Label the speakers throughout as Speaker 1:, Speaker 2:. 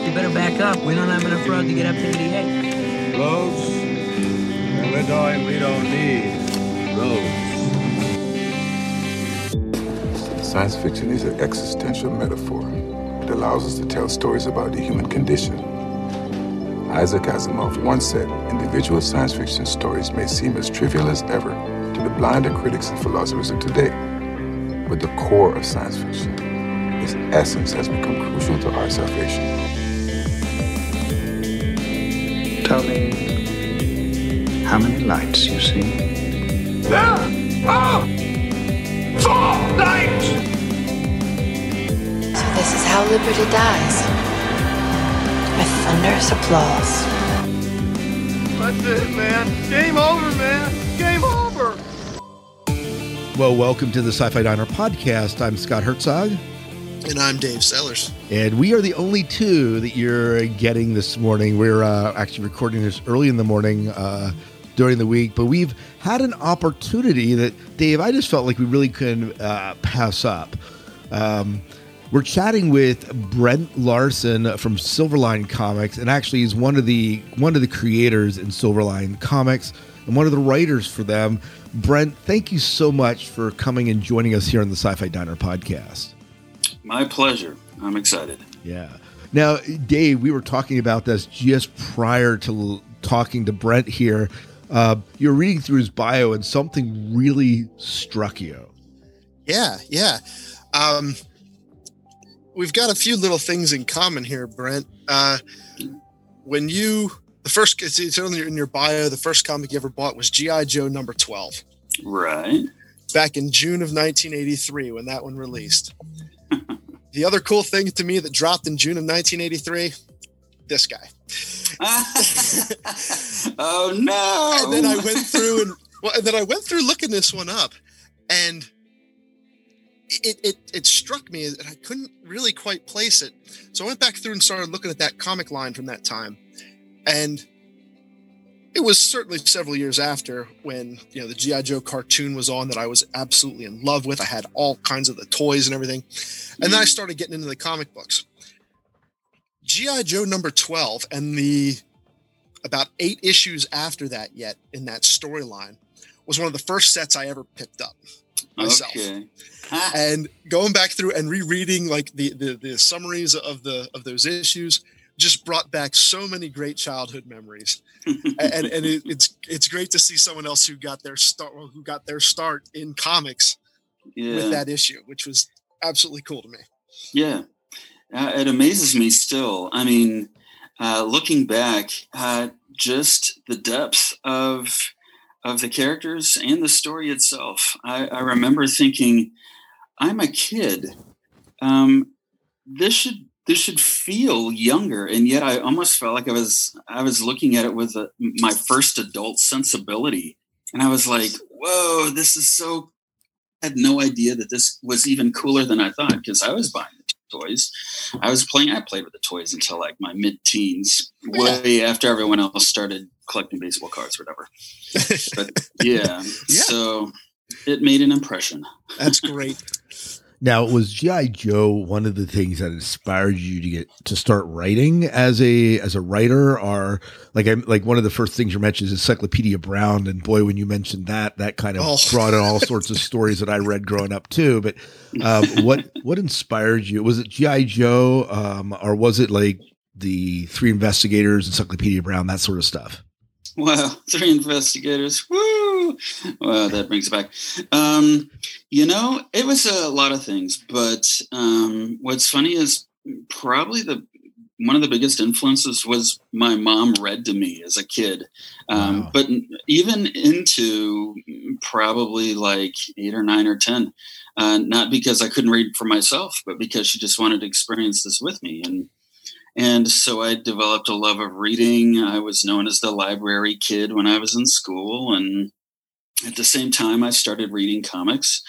Speaker 1: Doc, you better back up. We don't have enough road to get up to 88.
Speaker 2: Roads? Illinois, we don't we don't need roads.
Speaker 3: Science fiction is an existential metaphor. It allows us to tell stories about the human condition. Isaac Asimov once said, individual science fiction stories may seem as trivial as ever to the blinder critics and philosophers of today. But the core of science fiction, its essence has become crucial to our salvation.
Speaker 4: Tell me how many lights you see.
Speaker 5: There are four lights!
Speaker 6: So this is how liberty dies. With thunderous applause.
Speaker 5: That's it, man. Game over, man. Game over.
Speaker 7: Well, welcome to the Sci Fi Diner podcast. I'm Scott Herzog.
Speaker 8: And I'm Dave Sellers.
Speaker 7: And we are the only two that you're getting this morning. We're uh, actually recording this early in the morning uh, during the week, but we've had an opportunity that, Dave, I just felt like we really couldn't uh, pass up. Um, we're chatting with Brent Larson from Silverline Comics, and actually he's one of the one of the creators in Silverline Comics and one of the writers for them. Brent, thank you so much for coming and joining us here on the Sci-Fi Diner podcast.
Speaker 9: My pleasure. I'm excited.
Speaker 7: Yeah. Now, Dave, we were talking about this just prior to talking to Brent here. Uh, you're reading through his bio, and something really struck you.
Speaker 8: Yeah, yeah. Um, we've got a few little things in common here, Brent. Uh, when you the first it's in your, in your bio, the first comic you ever bought was GI Joe number twelve.
Speaker 9: Right.
Speaker 8: Back in June of 1983, when that one released. The other cool thing to me that dropped in June of 1983, this guy.
Speaker 9: oh no!
Speaker 8: And then I went through and well, and then I went through looking this one up, and it, it it struck me that I couldn't really quite place it. So I went back through and started looking at that comic line from that time, and it was certainly several years after when you know the GI Joe cartoon was on that I was absolutely in love with. I had all kinds of the toys and everything, and then I mm-hmm. started getting into the comic books. GI Joe number twelve and the about eight issues after that yet in that storyline was one of the first sets I ever picked up myself.
Speaker 9: Okay.
Speaker 8: and going back through and rereading like the, the the summaries of the of those issues just brought back so many great childhood memories and and it, it's it's great to see someone else who got their start who got their start in comics
Speaker 9: yeah.
Speaker 8: with that issue which was absolutely cool to me
Speaker 9: Yeah. Uh, it amazes me still. I mean, uh, looking back at just the depth of of the characters and the story itself, I, I remember thinking, "I'm a kid. Um, this should this should feel younger." And yet, I almost felt like I was I was looking at it with a, my first adult sensibility, and I was like, "Whoa, this is so." I had no idea that this was even cooler than I thought because I was buying the toys. I was playing. I played with the toys until like my mid-teens, way after everyone else started collecting baseball cards or whatever. But yeah,
Speaker 8: Yeah.
Speaker 9: so it made an impression.
Speaker 8: that's great
Speaker 7: Now, was GI Joe one of the things that inspired you to get to start writing as a as a writer, or like I'm like one of the first things you mentioned is Encyclopedia Brown, and boy, when you mentioned that, that kind of
Speaker 8: Oh.
Speaker 7: brought in all sorts of stories that I read growing up too. But um, what what inspired you? Was it GI Joe, um, or was it like the Three Investigators, Encyclopedia Brown, that sort of stuff?
Speaker 9: Wow, three investigators. Woo! Well, that brings it back. Um, you know, it was a lot of things, but um, what's funny is probably the one of the biggest influences was my mom read to me as a kid. Um,
Speaker 7: Wow.
Speaker 9: But even into probably like eight or nine or ten, uh, not because I couldn't read for myself, but because she just wanted to experience this with me and. And so I developed a love of reading. I was known as the library kid when I was in school. And at the same time, I started reading comics.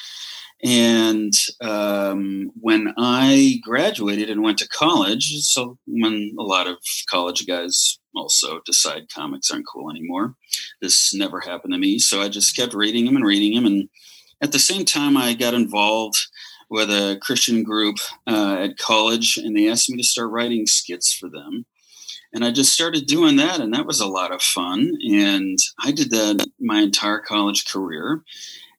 Speaker 9: And um, when I graduated and went to college, so when a lot of college guys also decide comics aren't cool anymore, this never happened to me. So I just kept reading them and reading them. And at the same time, I got involved with a Christian group uh, at college, and they asked me to start writing skits for them. And I just started doing that, and that was a lot of fun. And I did that my entire college career.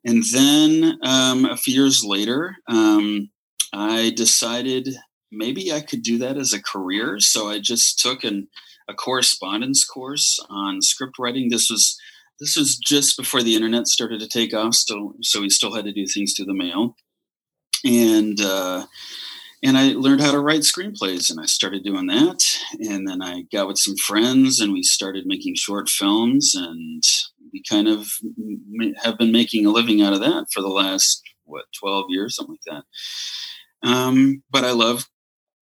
Speaker 9: And then um, a few years later, um, I decided maybe I could do that as a career. So I just took an, a correspondence course on script writing. This was this was just before the internet started to take off. Still, so we still had to do things through the mail, and uh, and I learned how to write screenplays, and I started doing that. And then I got with some friends, and we started making short films, and we kind of have been making a living out of that for the last what 12 years something like that. Um, but i love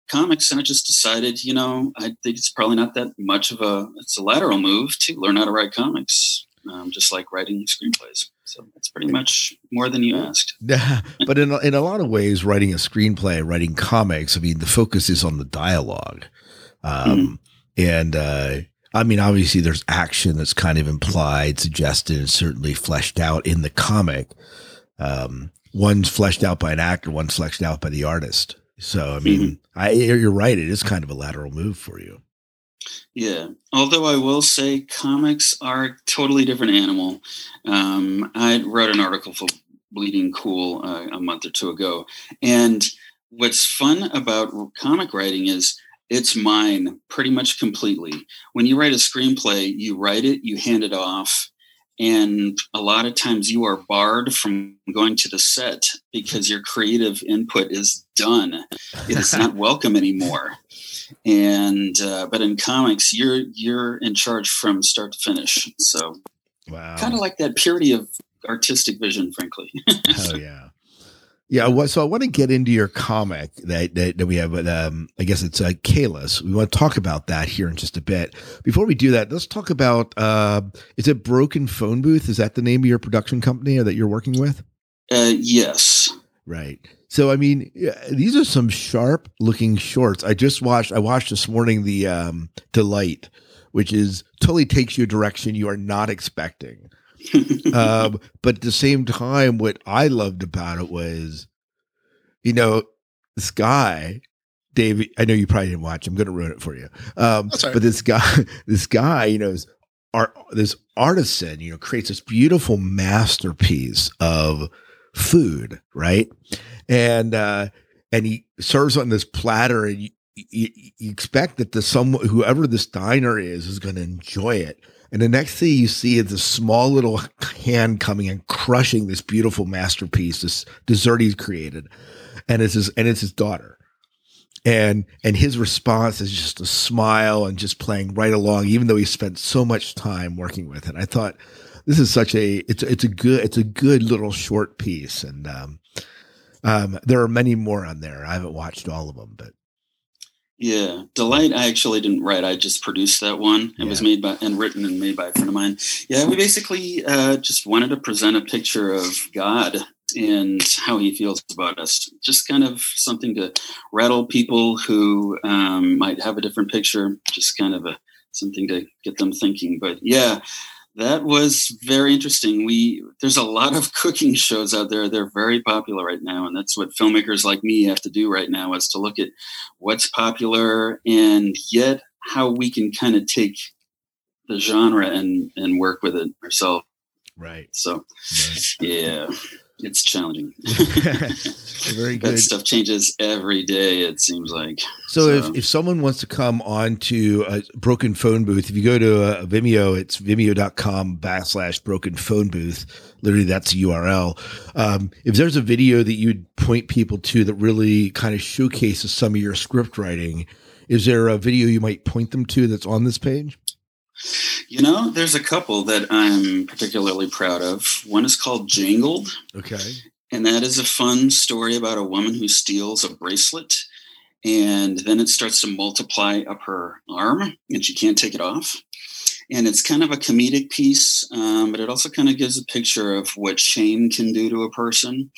Speaker 9: comics and i just decided you know i think it's probably not that much of a it's a lateral move to learn how to write comics um, just like writing screenplays. So that's pretty much more than you asked.
Speaker 7: Yeah, but in, in a lot of ways writing a screenplay writing comics i mean the focus is on the dialogue. Um, mm-hmm. and uh, I mean, obviously, there's action that's kind of implied, suggested, and certainly fleshed out in the comic. Um, one's fleshed out by an actor, one's fleshed out by the artist. So, I mean, mm-hmm. I, you're right. It is kind of a lateral move for you.
Speaker 9: Yeah. Although I will say comics are a totally different animal. Um, I wrote an article for Bleeding Cool uh, a month or two ago. And what's fun about comic writing is it's mine pretty much completely. When you write a screenplay, you write it, you hand it off, and a lot of times you are barred from going to the set because your creative input is done. It is not welcome anymore. And uh, but in comics, you're you're in charge from start to finish. So, wow, kind of like that purity of artistic vision, frankly.
Speaker 7: oh yeah. Yeah, so I want to get into your comic that that, that we have. Um, I guess it's uh, Kayless. We want to talk about that here in just a bit. Before we do that, let's talk about. Uh, is it Broken Phone Booth? Is that the name of your production company that you're working with?
Speaker 9: Uh, yes.
Speaker 7: Right. So I mean, these are some sharp looking shorts. I just watched. I watched this morning the um, Delight, which is totally takes you a direction you are not expecting um, but at the same time, what I loved about it was, you know, this guy, David. I know you probably didn't watch. I'm going to ruin it for you. Um, but this guy, this guy, you know, is art. This artisan, you know, creates this beautiful masterpiece of food, right? And uh, and he serves on this platter, and you, you, you expect that the someone, whoever this diner is is going to enjoy it and the next thing you see is this small little hand coming and crushing this beautiful masterpiece, this dessert he's created. And it's his and it's his daughter. And and his response is just a smile and just playing right along, even though he spent so much time working with it. I thought this is such a it's it's a good it's a good little short piece. And um, um, there are many more on there. I haven't watched all of them, but
Speaker 9: yeah, Delight. I actually didn't write. I just produced that one. It yeah. was made by and written and made by a friend of mine. Yeah, we basically uh, just wanted to present a picture of God and how He feels about us. Just kind of something to rattle people who um, might have a different picture. Just kind of a something to get them thinking. But yeah, that was very interesting. We there's a lot of cooking shows out there. They're very popular right now, and that's what filmmakers like me have to do right now is to look at what's popular and yet how we can kind of take the genre and and work with it ourselves.
Speaker 7: Right.
Speaker 9: So, right. yeah it's challenging.
Speaker 7: Very good.
Speaker 9: that stuff changes every day. It seems like.
Speaker 7: So, so, if, if someone wants to come on to a broken phone booth, if you go to a uh, Vimeo, it's vimeo.com backslash broken phone booth. Literally, that's the URL. Um, if there's a video that you'd point people to that really kind of showcases some of your script writing, is there a video you might point them to that's on this page?
Speaker 9: You know, there's a couple that I'm particularly proud of. One is called Jangled.
Speaker 7: Okay.
Speaker 9: And that is a fun story about a woman who steals a bracelet and then it starts to multiply up her arm and she can't take it off. And it's kind of a comedic piece, um, but it also kind of gives a picture of what shame can do to a person.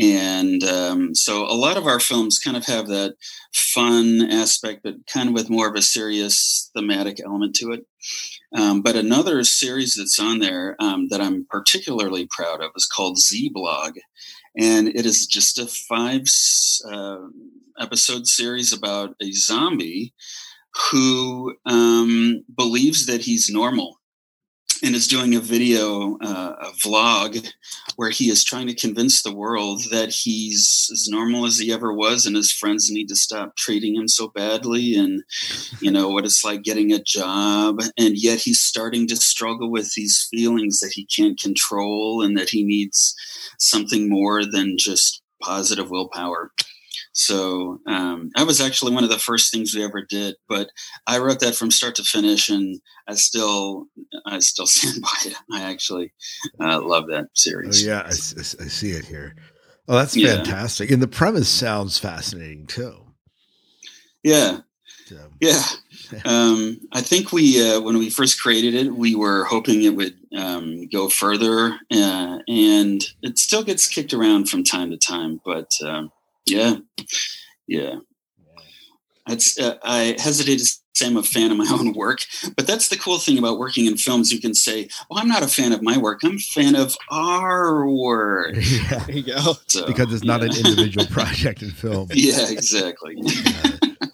Speaker 9: And um, so a lot of our films kind of have that fun aspect, but kind of with more of a serious thematic element to it. Um, but another series that's on there um, that I'm particularly proud of is called Z Blog. and it is just a five uh, episode series about a zombie who um, believes that he's normal and is doing a video, uh, a vlog, where he is trying to convince the world that he's as normal as he ever was, and his friends need to stop treating him so badly, and you know what it's like getting a job, and yet he's starting to struggle with these feelings that he can't control, and that he needs something more than just positive willpower. So um, that was actually one of the first things we ever did. But I wrote that from start to finish, and I still I still stand by it. I actually uh, love that series.
Speaker 7: Oh, yeah, I, I, see it here. Oh, that's fantastic, yeah. and the premise sounds fascinating too.
Speaker 9: Yeah, so. yeah. um, I think we uh, when we first created it, we were hoping it would um, go further, uh, and it still gets kicked around from time to time, but. Um, yeah, yeah. That's uh, I hesitate to say I'm a fan of my own work, but that's the cool thing about working in films. You can say, "Well, I'm not a fan of my work. I'm a fan of our work."
Speaker 7: Yeah. There you go. So, because it's not yeah. an individual project in film.
Speaker 9: Yeah, exactly.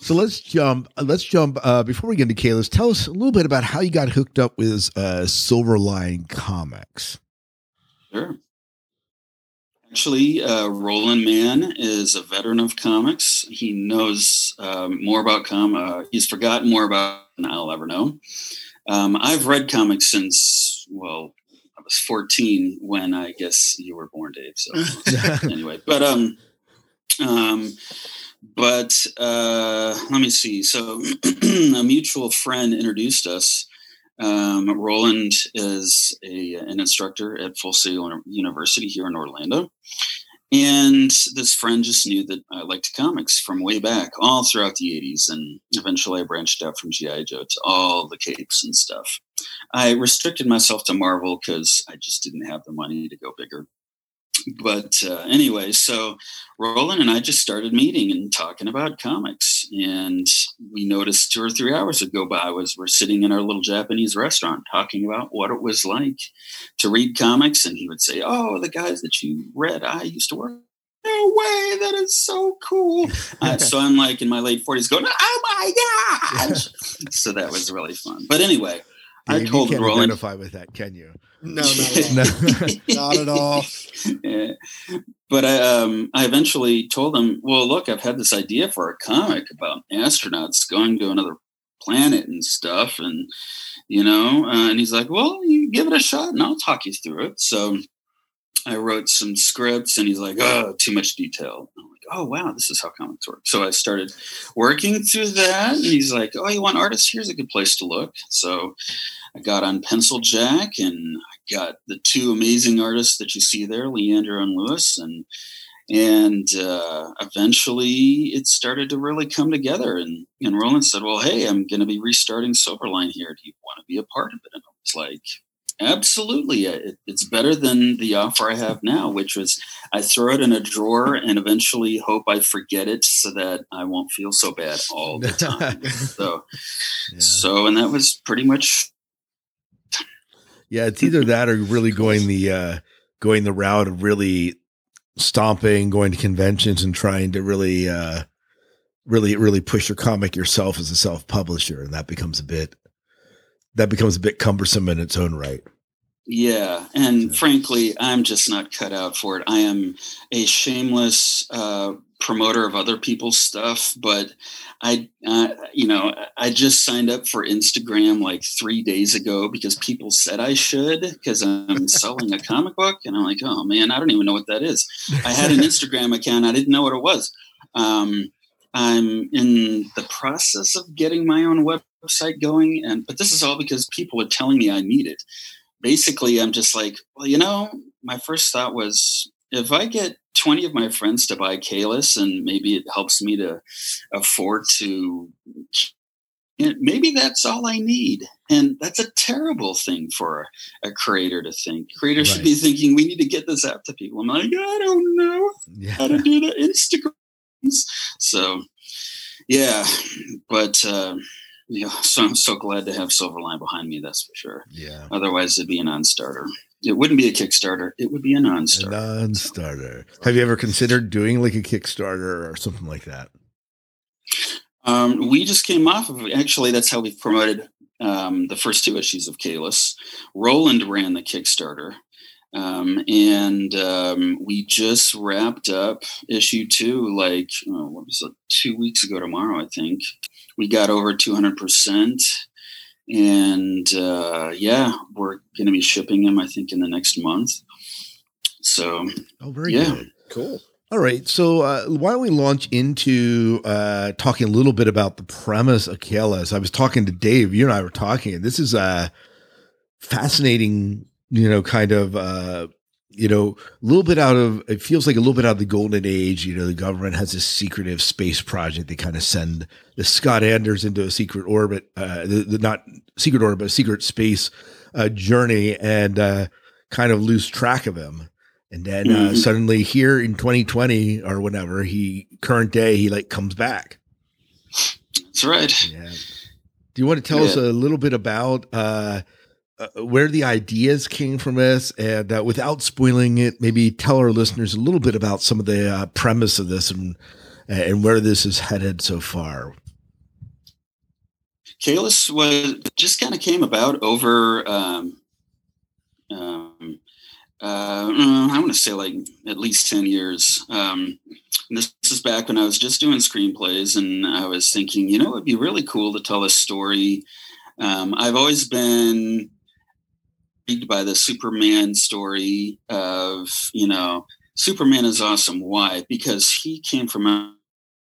Speaker 7: so let's jump. Let's jump. Uh, before we get into Kayless, tell us a little bit about how you got hooked up with uh, Silverline Comics.
Speaker 9: Sure. Actually, uh, Roland Mann is a veteran of comics. He knows um, more about com. Uh, he's forgotten more about than I'll ever know. Um, I've read comics since well, I was 14 when I guess you were born, Dave. So anyway, but um, um, but uh, let me see. So a mutual friend introduced us um, Roland is a, an instructor at Full Sail University here in Orlando. And this friend just knew that I liked comics from way back, all throughout the 80s. And eventually I branched out from G.I. Joe to all the capes and stuff. I restricted myself to Marvel because I just didn't have the money to go bigger but uh, anyway, so Roland and I just started meeting and talking about comics, and we noticed two or three hours would go by was we're sitting in our little Japanese restaurant talking about what it was like to read comics, and he would say, "Oh, the guys that you read, I used to work." No way! That is so cool. Uh, so I'm like in my late 40s, going, "Oh my gosh!" so that was really fun. But anyway,
Speaker 7: yeah, I told you can't Roland, identify with that, can you?
Speaker 8: No, not at all. not at all.
Speaker 9: Yeah. But I, um, I eventually told him, well, look, I've had this idea for a comic about astronauts going to another planet and stuff. And, you know, uh, and he's like, well, you give it a shot and I'll talk you through it. So I wrote some scripts and he's like, oh, too much detail. I'm like, oh, wow, this is how comics work. So I started working through that. And he's like, oh, you want artists? Here's a good place to look. So I got on Pencil Jack and I got the two amazing artists that you see there, Leander and Lewis. And and uh, eventually it started to really come together. And, and Roland said, Well, hey, I'm going to be restarting Silverline here. Do you want to be a part of it? And I was like, Absolutely. It, it's better than the offer I have now, which was I throw it in a drawer and eventually hope I forget it so that I won't feel so bad all the time. so, yeah. so, and that was pretty much.
Speaker 7: Yeah, it's either that or really going the uh, going the route of really stomping, going to conventions, and trying to really, uh, really, really push your comic yourself as a self publisher, and that becomes a bit that becomes a bit cumbersome in its own right.
Speaker 9: Yeah, and frankly, I'm just not cut out for it. I am a shameless uh, promoter of other people's stuff, but I, uh, you know, I just signed up for Instagram like three days ago because people said I should because I'm selling a comic book, and I'm like, oh man, I don't even know what that is. I had an Instagram account, I didn't know what it was. Um, I'm in the process of getting my own website going, and but this is all because people are telling me I need it. Basically, I'm just like, well, you know, my first thought was if I get 20 of my friends to buy Kayless and maybe it helps me to afford to maybe that's all I need. And that's a terrible thing for a creator to think. Creators right. should be thinking, we need to get this out to people. I'm like, I don't know yeah. how to do the Instagram so, yeah, but uh, yeah, so I'm so glad to have Silverline behind me. That's for sure.
Speaker 7: Yeah.
Speaker 9: Otherwise, it'd be a non-starter. It wouldn't be a Kickstarter. It would be a non-starter.
Speaker 7: A non-starter. Have you ever considered doing like a Kickstarter or something like that?
Speaker 9: Um, we just came off of actually. That's how we've promoted um, the first two issues of Kayless. Roland ran the Kickstarter, um, and um, we just wrapped up issue two. Like oh, what was it? Two weeks ago tomorrow, I think. We got over two hundred percent and uh, yeah, we're going to be shipping them. I think in the next month. So,
Speaker 7: oh, very
Speaker 9: yeah.
Speaker 7: good,
Speaker 8: Cool.
Speaker 7: All right, so uh, why don't we launch into uh, talking a little bit about the premise of Kayless? I was talking to Dave. You and I were talking, and this is a fascinating, you know, kind of uh, you know, a little bit out of it feels like a little bit out of the golden age. You know, the government has this secretive space project. They kind of send the Scott Anders into a secret orbit, uh, the, the not secret orbit, but a secret space uh, journey, and uh, kind of lose track of him. And then uh, mm-hmm. suddenly, here in 2020 or whatever, he current day, he like comes back.
Speaker 9: That's right.
Speaker 7: Yeah. Do you want to tell yeah. us a little bit about? Uh where the ideas came from this, and uh, without spoiling it, maybe tell our listeners a little bit about some of the uh, premise of this and and where this is headed so far.
Speaker 9: Kayless was just kind of came about over. Um, um, uh, I want to say like at least ten years. Um, this is back when I was just doing screenplays, and I was thinking, you know, it'd be really cool to tell a story. Um, I've always been intrigued by the Superman story of, you know, Superman is awesome. Why? Because he came from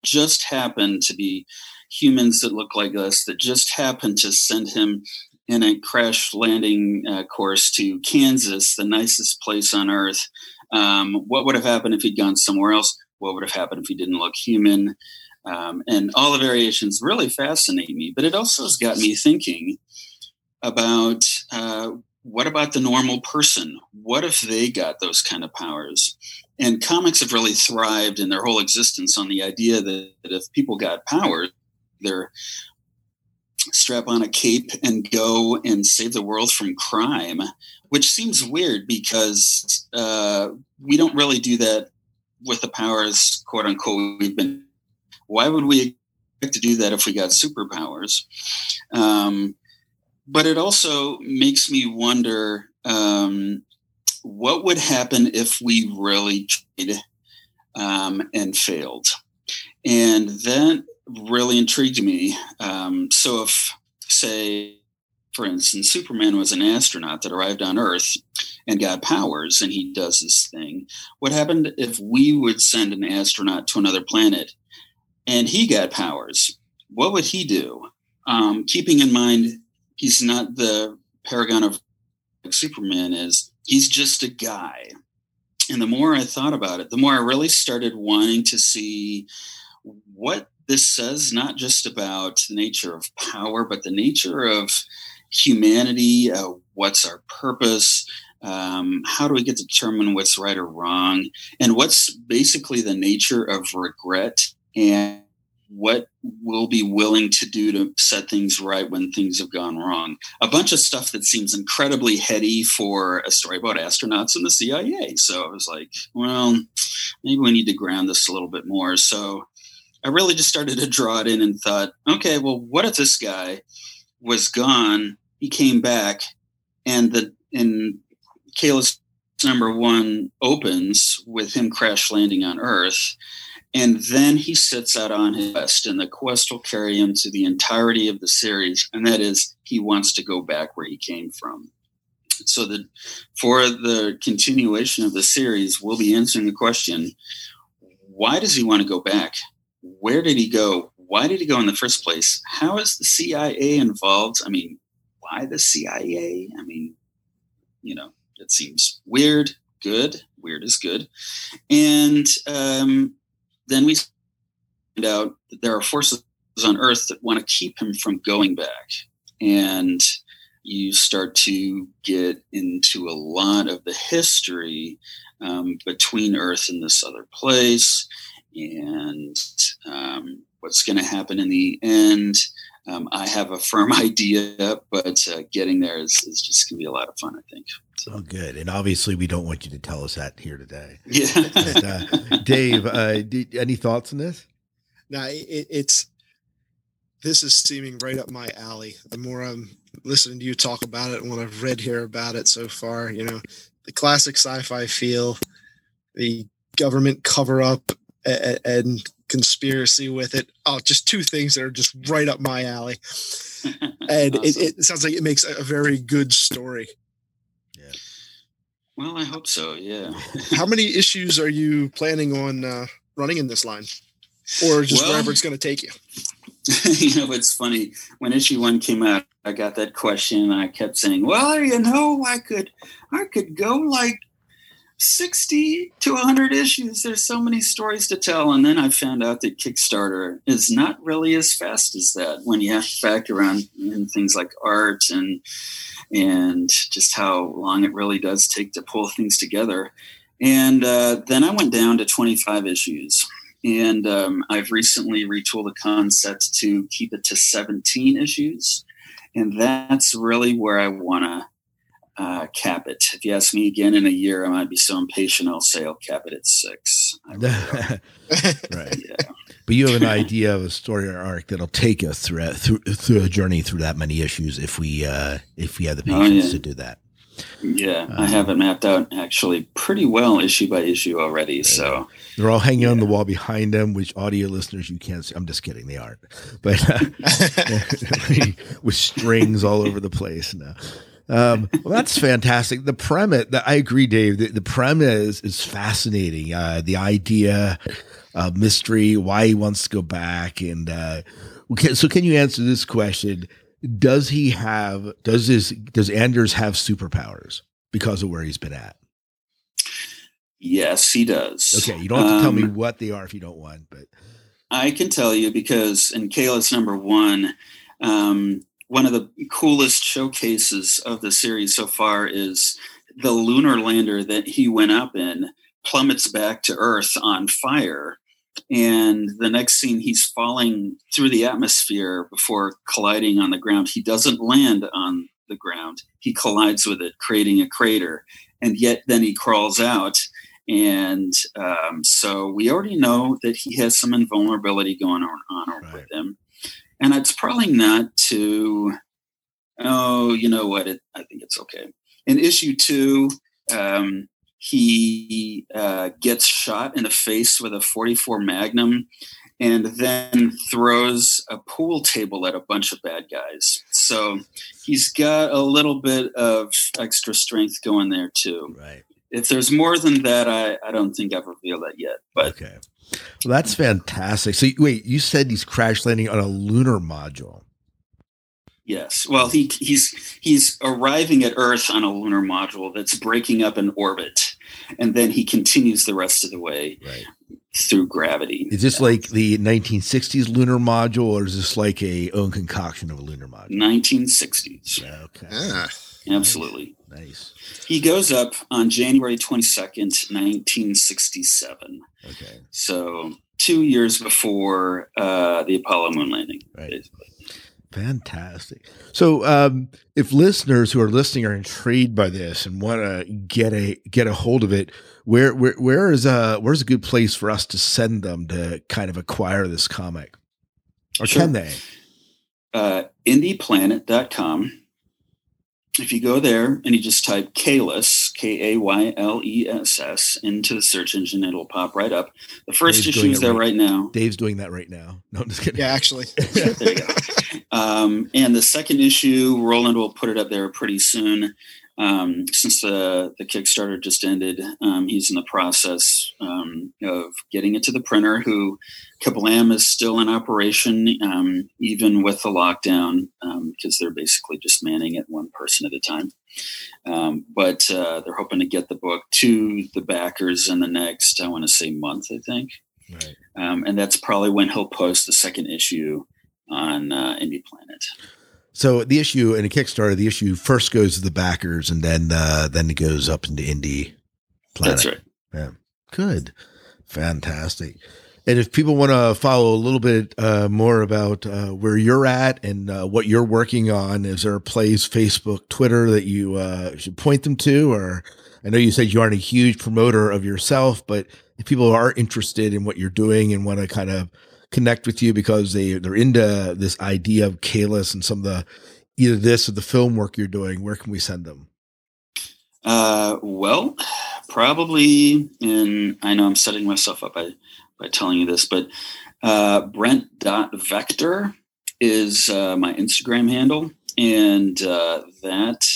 Speaker 9: just happened to be humans that look like us that just happened to send him in a crash landing uh, course to Kansas, the nicest place on earth. Um, what would have happened if he'd gone somewhere else? What would have happened if he didn't look human? Um, and all the variations really fascinate me, but it also has got me thinking about uh, what about the normal person? What if they got those kind of powers? And comics have really thrived in their whole existence on the idea that, that if people got powers, they're strap on a cape and go and save the world from crime, which seems weird because uh, we don't really do that with the powers, quote unquote, we've been. Why would we expect to do that if we got superpowers? Um, but it also makes me wonder um, what would happen if we really tried um, and failed. And that really intrigued me. Um, so, if, say, for instance, Superman was an astronaut that arrived on Earth and got powers and he does this thing, what happened if we would send an astronaut to another planet and he got powers? What would he do? Um, keeping in mind he's not the paragon of Superman is. He's just a guy. And the more I thought about it, the more I really started wanting to see what this says, not just about the nature of power, but the nature of humanity. Uh, what's our purpose? Um, how do we get to determine what's right or wrong? And what's basically the nature of regret and what we'll be willing to do to set things right when things have gone wrong. A bunch of stuff that seems incredibly heady for a story about astronauts and the CIA. So I was like, well, maybe we need to ground this a little bit more. So I really just started to draw it in and thought, okay, well, what if this guy was gone? He came back, and the and Kayless number one opens with him crash landing on Earth and then he sets out on his quest, and the quest will carry him to the entirety of the series. And that is, he wants to go back where he came from. So that for the continuation of the series, we'll be answering the question: Why does he want to go back? Where did he go? Why did he go in the first place? How is the CIA involved? I mean, why the CIA? I mean, you know, it seems weird. Good, weird is good, and um, then we find out that there are forces on Earth that want to keep him from going back. And you start to get into a lot of the history um, between Earth and this other place and um, what's going to happen in the end. um, I have a firm idea, but uh, getting there is, is just going to be a lot of fun, I think.
Speaker 7: So oh, good. And obviously, we don't want you to tell us that here today.
Speaker 9: Yeah.
Speaker 7: but, uh, Dave, uh, did, any thoughts on this?
Speaker 8: No, it, it's this is seeming right up my alley. The more I'm listening to you talk about it and what I've read here about it so far, you know, the classic sci-fi feel, the government cover up and, and conspiracy with it. Oh, just two things that are just right up my alley. And awesome. it, it, sounds like it makes a very good story.
Speaker 9: Yeah. Well, I hope so. Yeah.
Speaker 8: How many issues are you planning on uh, running in this line, or just well, wherever it's going to take you?
Speaker 9: you know, it's funny when issue one came out. I got that question, and I kept saying, "Well, you know, I could, I could go like 60 to 100 issues. There's so many stories to tell. And then I found out that Kickstarter is not really as fast as that when you have to factor in things like art and and just how long it really does take to pull things together. And uh, then I went down to 25 issues. And um, I've recently retooled the concept to keep it to 17 issues. And that's really where I want to uh, cap it. If you ask me again in a year, I might be so impatient. I'll say I'll cap it at six.
Speaker 7: right. Yeah. But you have an idea of a story arc that'll take us through through through a journey through that many issues if we uh, if we have the patience oh, yeah. to do that.
Speaker 9: Yeah, um, I have it mapped out actually pretty well issue by issue already. Right. So
Speaker 7: they're all hanging yeah. on the wall behind them, which audio listeners you can't see. I'm just kidding, they aren't. But uh, with strings all over the place now. Um, well, that's fantastic. The premise, the, I agree, Dave. The, the premise is fascinating. Uh, the idea, uh, mystery, why he wants to go back, and uh, okay, so can you answer this question? Does he have? Does his? Does Anders have superpowers because of where he's been at?
Speaker 9: Yes, he does.
Speaker 7: Okay, you don't have to um, tell me um, what they are if you don't want, but
Speaker 9: I can tell you because in Kayless number one. Um, one of the coolest showcases of the series so far is the lunar lander that he went up in plummets back to Earth on fire. And the next scene, he's falling through the atmosphere before colliding on the ground. He doesn't land on the ground, he collides with it, creating a crater. And yet, then he crawls out. And um, so we already know that he has some invulnerability going on, on right. with him and it's probably not to oh you know what? It, i think it's okay. In issue two um, he uh, gets shot in the face with a 44 magnum and then throws a pool table at a bunch of bad guys. So he's got a little bit of extra strength going there too.
Speaker 7: Right.
Speaker 9: If there's more than that i, I don't think i've revealed that yet but
Speaker 7: okay well, that's fantastic. So, wait, you said he's crash landing on a lunar module.
Speaker 9: Yes. Well, he he's he's arriving at Earth on a lunar module that's breaking up in orbit, and then he continues the rest of the way
Speaker 7: right.
Speaker 9: through gravity.
Speaker 7: Is this yeah. like the 1960s lunar module, or is this like a own concoction of a lunar module?
Speaker 9: 1960s.
Speaker 7: Okay.
Speaker 8: Ah,
Speaker 9: Absolutely.
Speaker 7: Nice.
Speaker 9: He goes up on January 22nd, 1967.
Speaker 7: Okay.
Speaker 9: So two years before uh, the Apollo moon landing,
Speaker 7: right. basically. Fantastic. So, um, if listeners who are listening are intrigued by this and want to get a get a hold of it, where where where is a where's a good place for us to send them to kind of acquire this comic, or sure. can they?
Speaker 9: Uh, indieplanet.com if you go there and you just type Kayless, K A Y L E S S, into the search engine, it'll pop right up. The first issue is there right, right, now.
Speaker 7: Dave's doing that right now. No, I'm just kidding.
Speaker 8: Yeah, actually.
Speaker 9: yeah, there you go. Um, and the second issue, Roland will put it up there pretty soon. Um, since the, the Kickstarter just ended, um, he's in the process um, of getting it to the printer. Who Kablam is still in operation, um, even with the lockdown, because um, they're basically just manning it one person at a time. Um, but uh, they're hoping to get the book to the backers in the next, I want to say, month. I think,
Speaker 7: right.
Speaker 9: and that's probably when he'll post the second issue on uh, Indie Planet.
Speaker 7: So the issue in a Kickstarter, the issue first goes to the backers, and then uh, then it goes up into indie
Speaker 9: planet. That's right.
Speaker 7: Yeah, good, fantastic. And if people want to follow a little bit uh, more about uh, where you're at and uh, what you're working on, is there a place, Facebook, Twitter that you uh, should point them to? Or I know you said you aren't a huge promoter of yourself, but if people are interested in what you're doing and want to kind of connect with you because they they're into this idea of Kayless and some of the either this or the film work you're doing, where can we send them?
Speaker 9: Uh, well, probably in. I know I'm setting myself up by by telling you this, but uh, Brent.vector is uh, my Instagram handle. And uh, that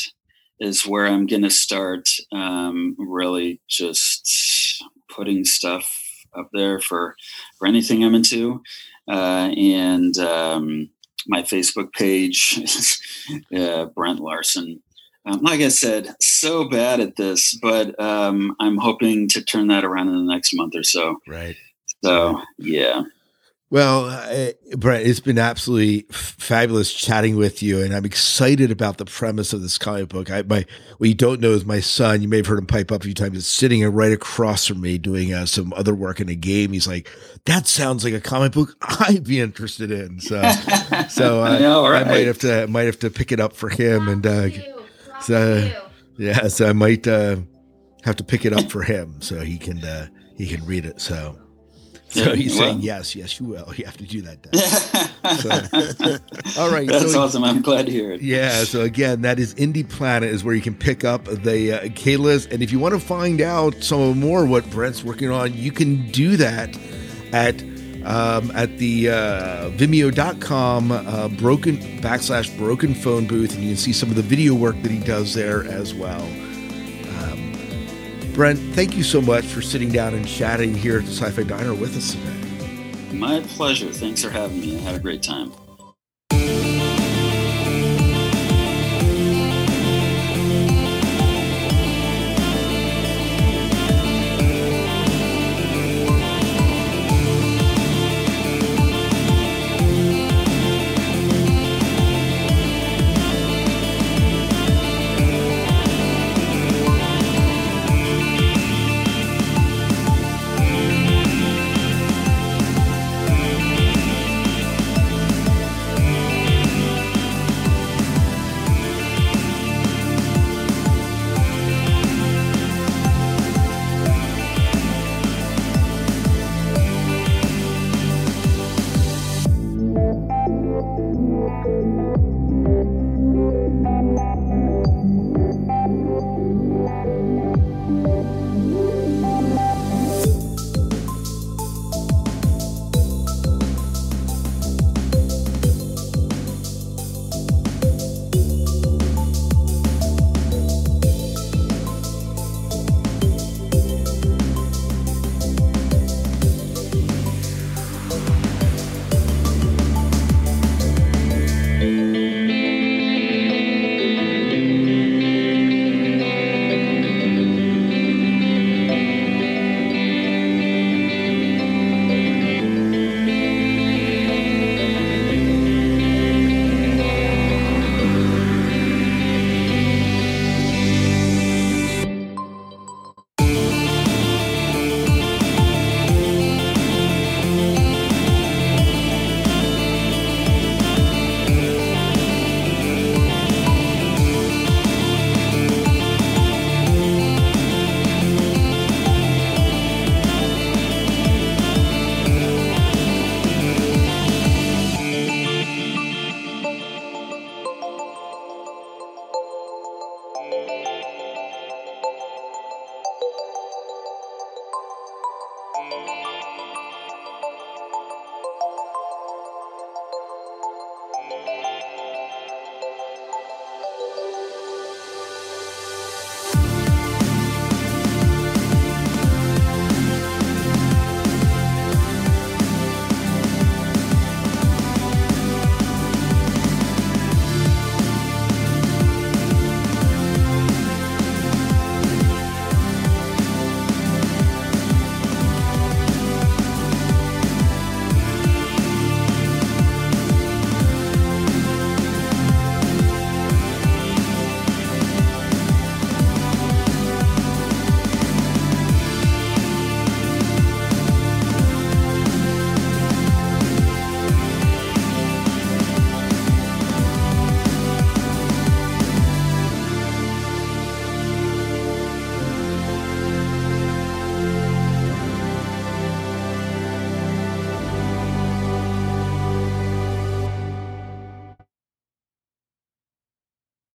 Speaker 9: is where I'm going to start um, really just putting stuff up there for, for anything I'm into. Uh, and um, my Facebook page, uh, Brent Larson. Um, like I said, so bad at this, but um, I'm hoping to turn that around in the next month or so.
Speaker 7: Right.
Speaker 9: So yeah.
Speaker 7: Well, uh, Brent, it's been absolutely f- fabulous chatting with you, and I'm excited about the premise of this comic book. I, my what you don't know is my son. You may have heard him pipe up a few times. Is sitting right across from me doing uh, some other work in a game. He's like, "That sounds like a comic book I'd be interested in." So, so uh, I, know, right? I might have to might have to pick it up for him, and uh, so yeah, so I might uh, have to pick it up for him so he can uh, he can read it. So. So he's well, saying yes, yes, you will. You have to do that. so, all right,
Speaker 9: that's so, awesome. I'm glad to hear it.
Speaker 7: Yeah. So again, that is Indie Planet is where you can pick up the uh, Kayless, and if you want to find out some more what Brent's working on, you can do that at um, at the uh, Vimeo.com uh, broken backslash broken phone booth, and you can see some of the video work that he does there as well. Brent, thank you so much for sitting down and chatting here at the Sci Fi Diner with us today.
Speaker 9: My pleasure. Thanks for having me. I had a great time.